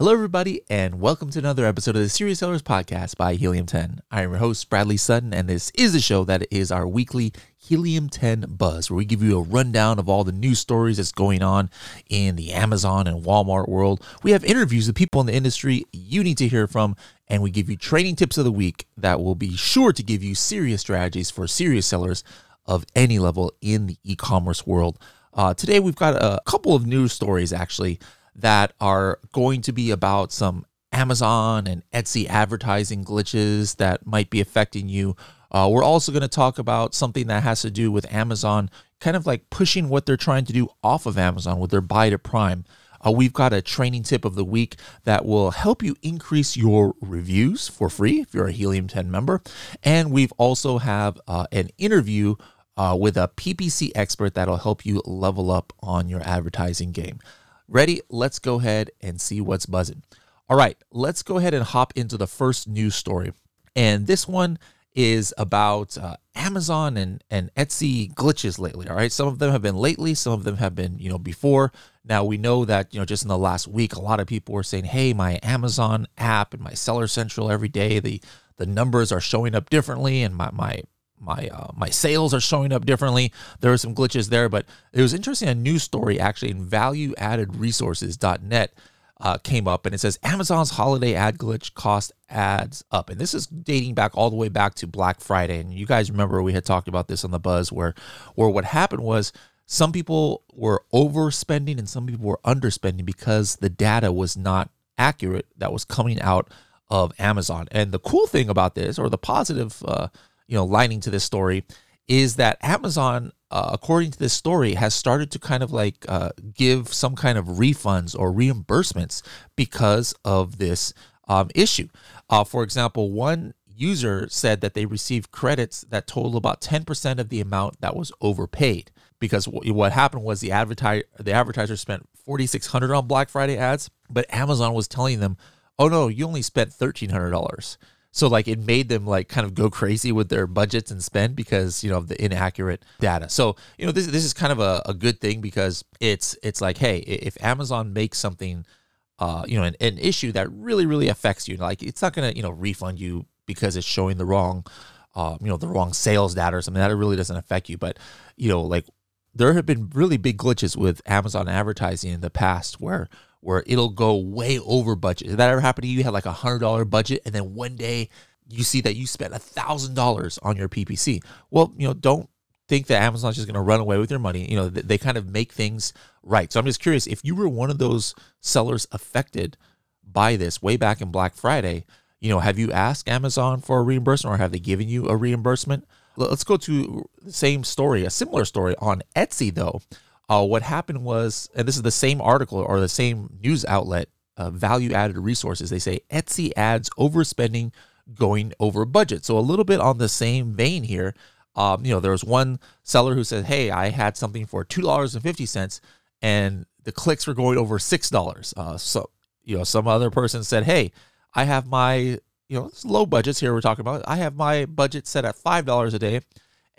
Hello, everybody, and welcome to another episode of the Serious Sellers Podcast by Helium 10. I am your host, Bradley Sutton, and this is the show that is our weekly Helium 10 Buzz, where we give you a rundown of all the news stories that's going on in the Amazon and Walmart world. We have interviews with people in the industry you need to hear from, and we give you training tips of the week that will be sure to give you serious strategies for serious sellers of any level in the e commerce world. Uh, today, we've got a couple of news stories actually that are going to be about some Amazon and Etsy advertising glitches that might be affecting you. Uh, we're also going to talk about something that has to do with Amazon, kind of like pushing what they're trying to do off of Amazon with their buy to prime. Uh, we've got a training tip of the week that will help you increase your reviews for free if you're a Helium 10 member. And we've also have uh, an interview uh, with a PPC expert that'll help you level up on your advertising game. Ready? Let's go ahead and see what's buzzing. All right, let's go ahead and hop into the first news story. And this one is about uh, Amazon and, and Etsy glitches lately. All right. Some of them have been lately, some of them have been, you know, before. Now we know that, you know, just in the last week, a lot of people were saying, hey, my Amazon app and my Seller Central every day, the the numbers are showing up differently and my my my uh, my sales are showing up differently. There are some glitches there, but it was interesting. A news story actually in valueaddedresources.net uh, came up, and it says Amazon's holiday ad glitch cost ads up, and this is dating back all the way back to Black Friday. And you guys remember we had talked about this on the Buzz, where where what happened was some people were overspending and some people were underspending because the data was not accurate that was coming out of Amazon. And the cool thing about this, or the positive uh, you know lining to this story is that Amazon, uh, according to this story, has started to kind of like uh, give some kind of refunds or reimbursements because of this um, issue. Uh, for example, one user said that they received credits that total about 10% of the amount that was overpaid because what happened was the advertiser the advertiser spent 4600 on Black Friday ads, but Amazon was telling them, "Oh no, you only spent $1300." So like it made them like kind of go crazy with their budgets and spend because you know of the inaccurate data. So you know this this is kind of a, a good thing because it's it's like hey if Amazon makes something uh you know an, an issue that really really affects you like it's not gonna you know refund you because it's showing the wrong uh you know the wrong sales data or something that really doesn't affect you but you know like there have been really big glitches with Amazon advertising in the past where where it'll go way over budget. Did that ever happen to you? You had like a hundred dollar budget, and then one day you see that you spent a thousand dollars on your PPC. Well, you know, don't think that Amazon's just going to run away with your money. You know, they, they kind of make things right. So I'm just curious if you were one of those sellers affected by this way back in Black Friday. You know, have you asked Amazon for a reimbursement, or have they given you a reimbursement? Let's go to the same story, a similar story on Etsy though. Uh, what happened was, and this is the same article or the same news outlet, uh, Value Added Resources. They say Etsy ads overspending going over budget. So a little bit on the same vein here. Um, you know, there was one seller who said, "Hey, I had something for two dollars and fifty cents, and the clicks were going over six dollars." Uh, so you know, some other person said, "Hey, I have my you know low budgets here. We're talking about. I have my budget set at five dollars a day."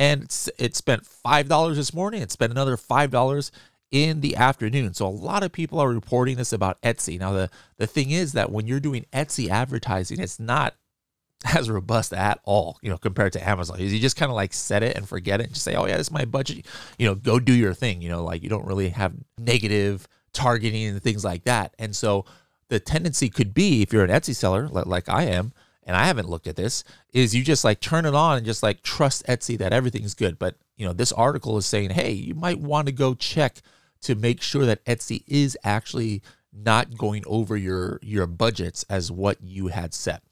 And it spent five dollars this morning. It spent another five dollars in the afternoon. So a lot of people are reporting this about Etsy. Now the the thing is that when you're doing Etsy advertising, it's not as robust at all, you know, compared to Amazon. You just kind of like set it and forget it and just say, "Oh yeah, this is my budget." You know, go do your thing. You know, like you don't really have negative targeting and things like that. And so the tendency could be if you're an Etsy seller like I am, and I haven't looked at this, is you just like turn it on and just like trust Etsy that everything's good. But you know, this article is saying, hey, you might want to go check to make sure that Etsy is actually not going over your your budgets as what you had set.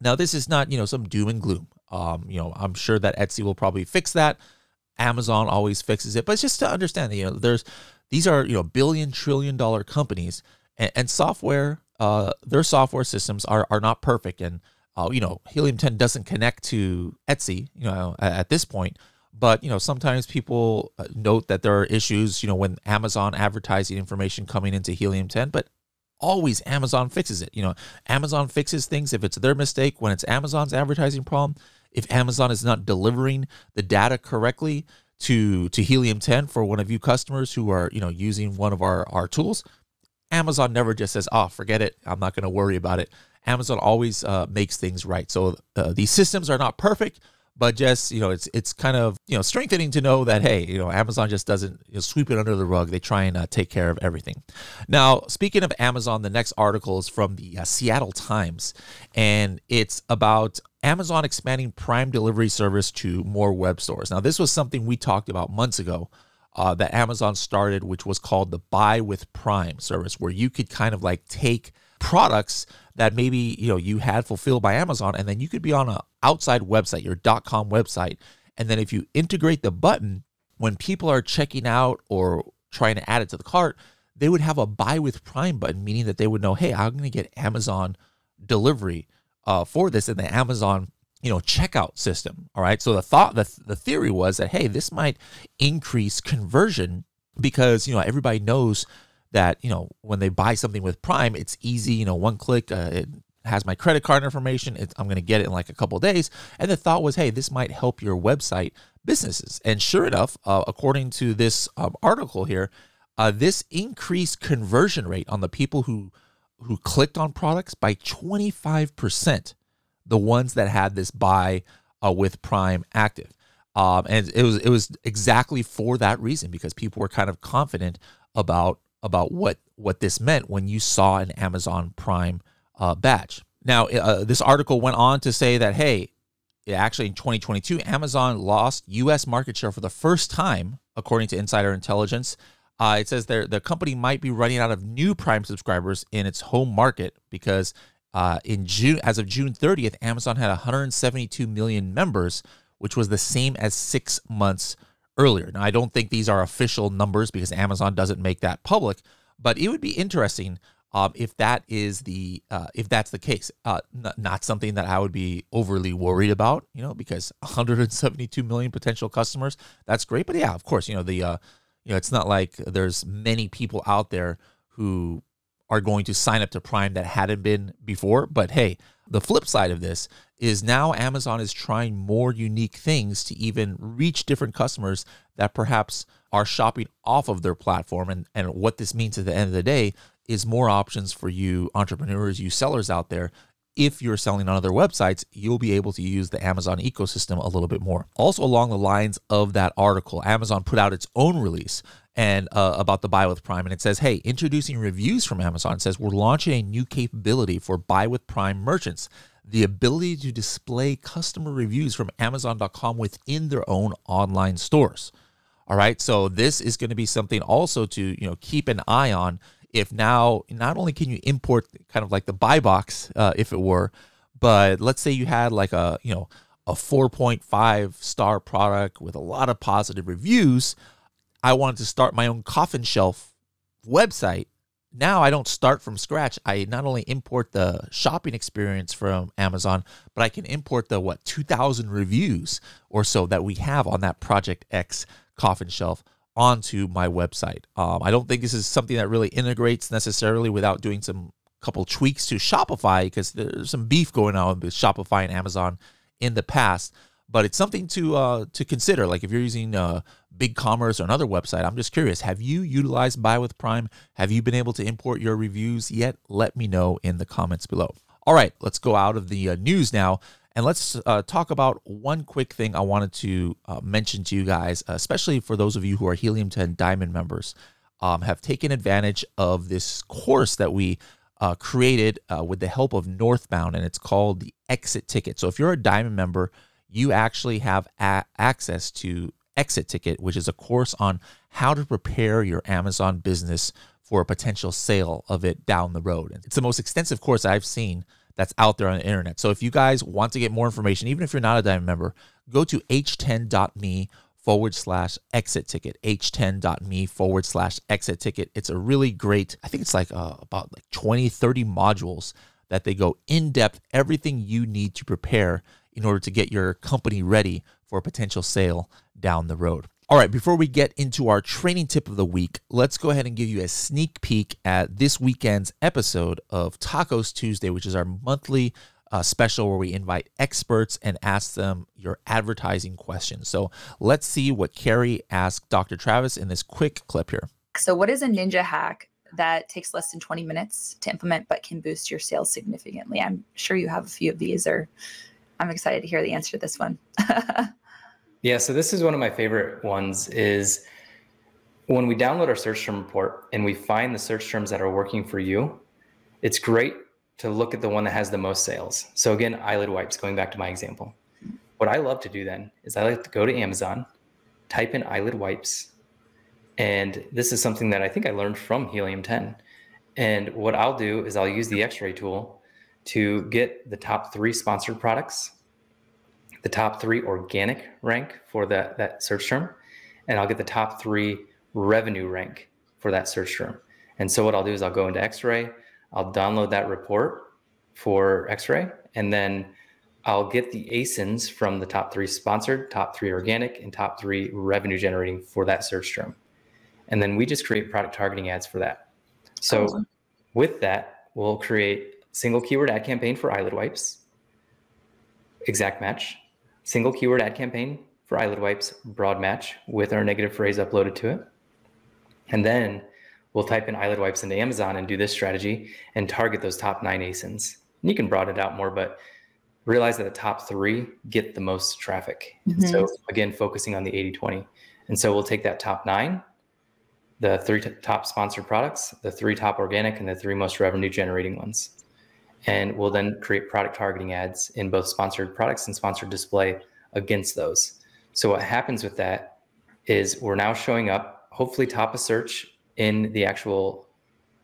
Now, this is not you know some doom and gloom. Um, you know, I'm sure that Etsy will probably fix that. Amazon always fixes it, but it's just to understand that you know there's these are you know billion trillion dollar companies and, and software. Uh, their software systems are are not perfect and uh, you know, Helium 10 doesn't connect to Etsy, you know, at, at this point. But, you know, sometimes people uh, note that there are issues, you know, when Amazon advertising information coming into Helium 10, but always Amazon fixes it. You know, Amazon fixes things if it's their mistake, when it's Amazon's advertising problem, if Amazon is not delivering the data correctly to to Helium 10 for one of you customers who are, you know, using one of our our tools, Amazon never just says, "Oh, forget it. I'm not going to worry about it." Amazon always uh, makes things right. So uh, these systems are not perfect, but just you know, it's it's kind of you know strengthening to know that hey, you know, Amazon just doesn't you know, sweep it under the rug. They try and uh, take care of everything. Now, speaking of Amazon, the next article is from the uh, Seattle Times, and it's about Amazon expanding Prime delivery service to more web stores. Now, this was something we talked about months ago. Uh, that Amazon started, which was called the Buy with Prime service, where you could kind of like take products that maybe you know you had fulfilled by Amazon, and then you could be on an outside website, your .com website, and then if you integrate the button when people are checking out or trying to add it to the cart, they would have a buy with Prime button, meaning that they would know, hey, I'm going to get Amazon delivery uh, for this in the Amazon you know checkout system. All right, so the thought the the theory was that hey, this might increase conversion because you know everybody knows that you know when they buy something with Prime, it's easy. You know, one click, uh, it has my credit card information. It's, I'm going to get it in like a couple days. And the thought was, hey, this might help your website businesses. And sure enough, uh, according to this um, article here, uh, this increased conversion rate on the people who who clicked on products by 25%. The ones that had this buy uh, with Prime active. Um, and it was it was exactly for that reason because people were kind of confident about about what what this meant when you saw an Amazon Prime uh, badge. Now, uh, this article went on to say that hey, actually in 2022, Amazon lost U.S. market share for the first time, according to Insider Intelligence. Uh, it says the company might be running out of new Prime subscribers in its home market because uh, in June, as of June 30th, Amazon had 172 million members, which was the same as six months earlier. Now, I don't think these are official numbers because Amazon doesn't make that public, but it would be interesting um, if that is the uh, if that's the case. Uh, n- not something that I would be overly worried about, you know, because 172 million potential customers, that's great. But yeah, of course, you know the uh, you know it's not like there's many people out there who are going to sign up to Prime that hadn't been before. But hey, the flip side of this is now Amazon is trying more unique things to even reach different customers that perhaps are shopping off of their platform. And, and what this means at the end of the day is more options for you entrepreneurs, you sellers out there. If you're selling on other websites, you'll be able to use the Amazon ecosystem a little bit more. Also, along the lines of that article, Amazon put out its own release and uh, about the buy with prime and it says hey introducing reviews from amazon it says we're launching a new capability for buy with prime merchants the ability to display customer reviews from amazon.com within their own online stores. All right so this is going to be something also to you know keep an eye on if now not only can you import kind of like the buy box uh, if it were but let's say you had like a you know a 4.5 star product with a lot of positive reviews I wanted to start my own coffin shelf website. Now I don't start from scratch. I not only import the shopping experience from Amazon, but I can import the what 2000 reviews or so that we have on that Project X coffin shelf onto my website. Um, I don't think this is something that really integrates necessarily without doing some couple tweaks to Shopify because there's some beef going on with Shopify and Amazon in the past but it's something to uh, to consider. Like if you're using uh, BigCommerce or another website, I'm just curious: have you utilized Buy with Prime? Have you been able to import your reviews yet? Let me know in the comments below. All right, let's go out of the uh, news now. And let's uh, talk about one quick thing I wanted to uh, mention to you guys, especially for those of you who are Helium 10 Diamond members, um, have taken advantage of this course that we uh, created uh, with the help of Northbound, and it's called the Exit Ticket. So if you're a Diamond member, you actually have a- access to Exit Ticket, which is a course on how to prepare your Amazon business for a potential sale of it down the road. It's the most extensive course I've seen that's out there on the internet. So if you guys want to get more information, even if you're not a Diamond member, go to h10.me forward slash exit ticket, h10.me forward slash exit ticket. It's a really great, I think it's like uh, about like 20, 30 modules that they go in depth, everything you need to prepare in order to get your company ready for a potential sale down the road. All right, before we get into our training tip of the week, let's go ahead and give you a sneak peek at this weekend's episode of Tacos Tuesday, which is our monthly uh, special where we invite experts and ask them your advertising questions. So let's see what Carrie asked Dr. Travis in this quick clip here. So, what is a ninja hack that takes less than 20 minutes to implement, but can boost your sales significantly. I'm sure you have a few of these, or I'm excited to hear the answer to this one. yeah, so this is one of my favorite ones is when we download our search term report and we find the search terms that are working for you, it's great to look at the one that has the most sales. So again, eyelid wipes, going back to my example. What I love to do then is I like to go to Amazon, type in eyelid wipes, and this is something that I think I learned from Helium 10. And what I'll do is I'll use the X-ray tool to get the top three sponsored products, the top three organic rank for that, that search term, and I'll get the top three revenue rank for that search term. And so what I'll do is I'll go into X-ray, I'll download that report for X-ray, and then I'll get the ASINs from the top three sponsored, top three organic, and top three revenue generating for that search term. And then we just create product targeting ads for that. So awesome. with that, we'll create single keyword ad campaign for eyelid wipes, exact match, single keyword ad campaign for eyelid wipes, broad match with our negative phrase uploaded to it. And then we'll type in eyelid wipes into Amazon and do this strategy and target those top nine ASINs. And you can broaden it out more, but realize that the top three get the most traffic. Mm-hmm. So again, focusing on the 80 20. And so we'll take that top nine the three t- top sponsored products, the three top organic, and the three most revenue generating ones. And we'll then create product targeting ads in both sponsored products and sponsored display against those. So what happens with that is we're now showing up, hopefully top of search in the actual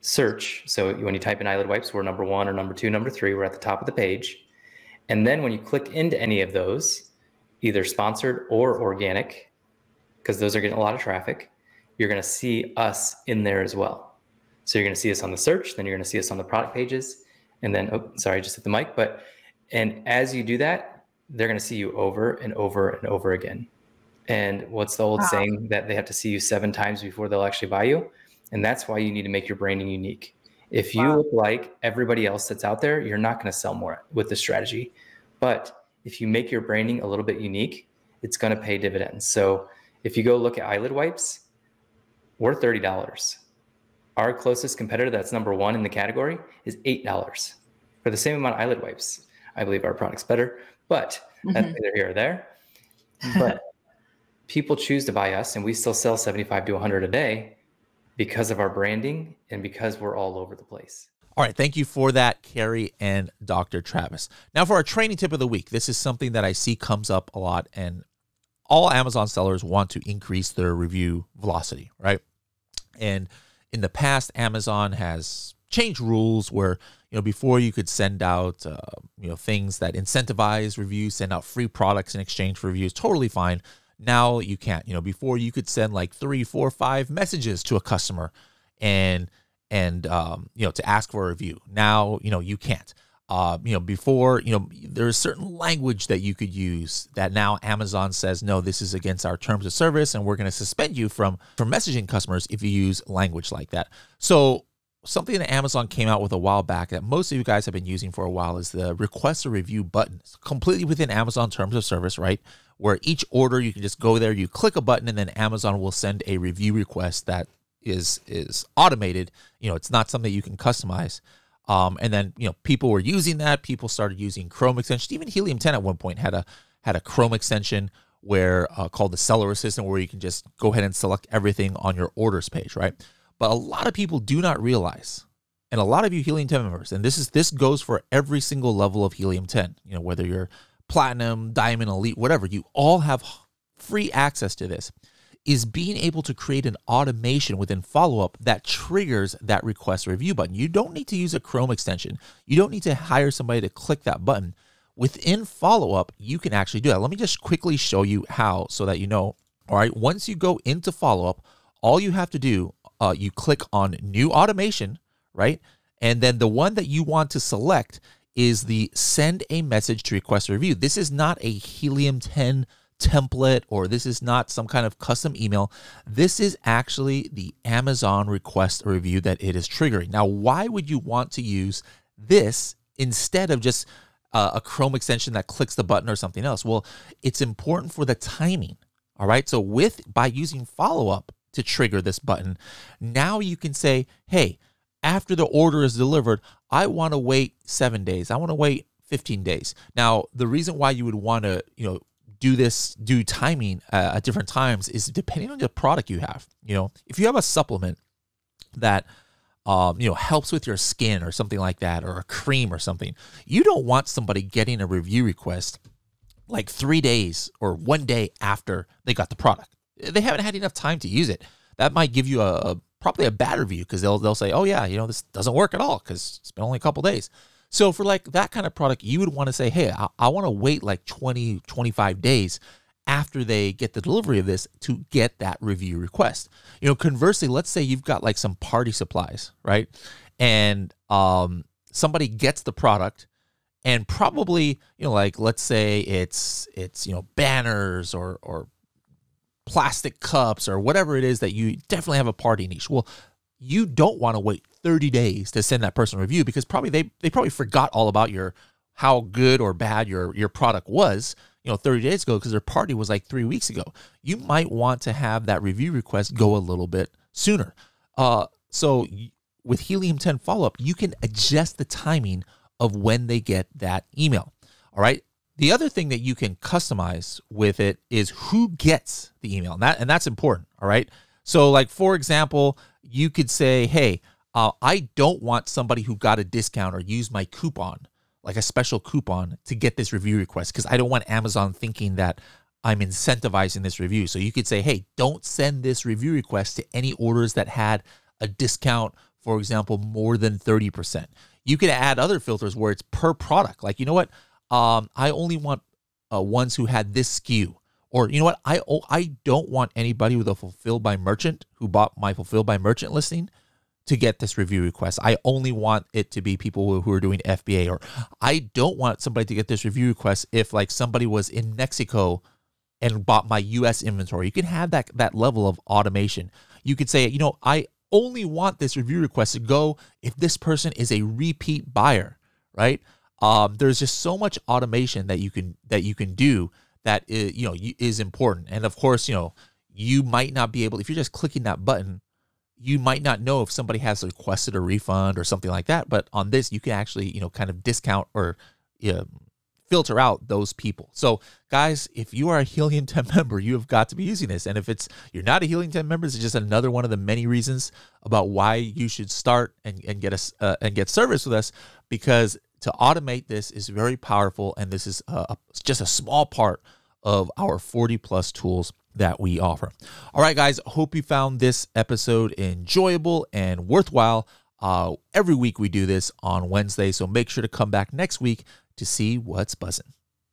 search. So when you type in eyelid wipes, we're number one or number two, number three, we're at the top of the page. And then when you click into any of those, either sponsored or organic, because those are getting a lot of traffic, you're going to see us in there as well. So you're going to see us on the search, then you're going to see us on the product pages, and then oh, sorry, I just hit the mic. But and as you do that, they're going to see you over and over and over again. And what's the old wow. saying that they have to see you seven times before they'll actually buy you? And that's why you need to make your branding unique. If you wow. look like everybody else that's out there, you're not going to sell more with this strategy. But if you make your branding a little bit unique, it's going to pay dividends. So if you go look at eyelid wipes, we're $30. Our closest competitor that's number one in the category is $8 for the same amount of eyelid wipes. I believe our product's better, but mm-hmm. that's neither here or there. But people choose to buy us and we still sell 75 to 100 a day because of our branding and because we're all over the place. All right, thank you for that, Carrie and Dr. Travis. Now, for our training tip of the week, this is something that I see comes up a lot, and all Amazon sellers want to increase their review velocity, right? And in the past, Amazon has changed rules where you know before you could send out uh, you know things that incentivize reviews, send out free products in exchange for reviews, totally fine. Now you can't. You know before you could send like three, four, five messages to a customer, and and um, you know to ask for a review. Now you know you can't uh, you know, before, you know, there's certain language that you could use that now Amazon says, no, this is against our terms of service, and we're going to suspend you from from messaging customers if you use language like that. So something that Amazon came out with a while back that most of you guys have been using for a while is the request a review button. It's completely within Amazon terms of service, right? Where each order you can just go there, you click a button, and then Amazon will send a review request that is is automated. You know, it's not something you can customize. Um, and then you know people were using that. People started using Chrome extensions. Even Helium 10 at one point had a had a Chrome extension where uh, called the Seller Assistant, where you can just go ahead and select everything on your orders page, right? But a lot of people do not realize, and a lot of you Helium 10 members, and this is this goes for every single level of Helium 10. You know whether you're platinum, diamond, elite, whatever, you all have free access to this is being able to create an automation within follow up that triggers that request review button. You don't need to use a Chrome extension. You don't need to hire somebody to click that button. Within follow up, you can actually do that. Let me just quickly show you how so that you know. All right, once you go into follow up, all you have to do, uh, you click on new automation, right? And then the one that you want to select is the send a message to request review. This is not a Helium 10 template or this is not some kind of custom email. This is actually the Amazon request review that it is triggering. Now, why would you want to use this instead of just uh, a Chrome extension that clicks the button or something else? Well, it's important for the timing. All right. So with by using follow up, to trigger this button. Now you can say, hey, after the order is delivered, I want to wait seven days. I want to wait 15 days. Now, the reason why you would want to, you know, do this, do timing uh, at different times is depending on the product you have. You know, if you have a supplement that, um, you know, helps with your skin or something like that, or a cream or something, you don't want somebody getting a review request like three days or one day after they got the product. They haven't had enough time to use it. That might give you a, a probably a bad review because they'll they'll say, oh yeah, you know this doesn't work at all because it's been only a couple days. So for like that kind of product, you would want to say, hey, I, I want to wait like 20, 25 days after they get the delivery of this to get that review request. You know, conversely, let's say you've got like some party supplies, right? And um, somebody gets the product and probably, you know, like let's say it's it's, you know, banners or or plastic cups or whatever it is that you definitely have a party niche. Well, you don't want to wait 30 days to send that person a review because probably they they probably forgot all about your how good or bad your your product was you know 30 days ago because their party was like three weeks ago you might want to have that review request go a little bit sooner uh, so with helium 10 follow-up you can adjust the timing of when they get that email all right the other thing that you can customize with it is who gets the email. And, that, and that's important. All right. So, like, for example, you could say, hey, uh, I don't want somebody who got a discount or used my coupon, like a special coupon, to get this review request because I don't want Amazon thinking that I'm incentivizing this review. So you could say, hey, don't send this review request to any orders that had a discount, for example, more than 30%. You could add other filters where it's per product. Like, you know what? um, I only want uh, ones who had this SKU. Or you know what? I oh, I don't want anybody with a fulfilled by merchant who bought my fulfilled by merchant listing to get this review request. I only want it to be people who are doing FBA. Or I don't want somebody to get this review request if like somebody was in Mexico and bought my US inventory. You can have that that level of automation. You could say, you know, I only want this review request to go if this person is a repeat buyer, right? um, there's just so much automation that you can that you can do that is, you know is important. And of course, you know you might not be able if you're just clicking that button, you might not know if somebody has requested a refund or something like that. But on this, you can actually you know kind of discount or you know, filter out those people. So, guys, if you are a Helium 10 member, you have got to be using this. And if it's you're not a Helium 10 member, it's just another one of the many reasons about why you should start and, and get us uh, and get service with us because to automate this is very powerful, and this is a, just a small part of our 40 plus tools that we offer. All right, guys, hope you found this episode enjoyable and worthwhile. Uh, every week we do this on Wednesday, so make sure to come back next week to see what's buzzing.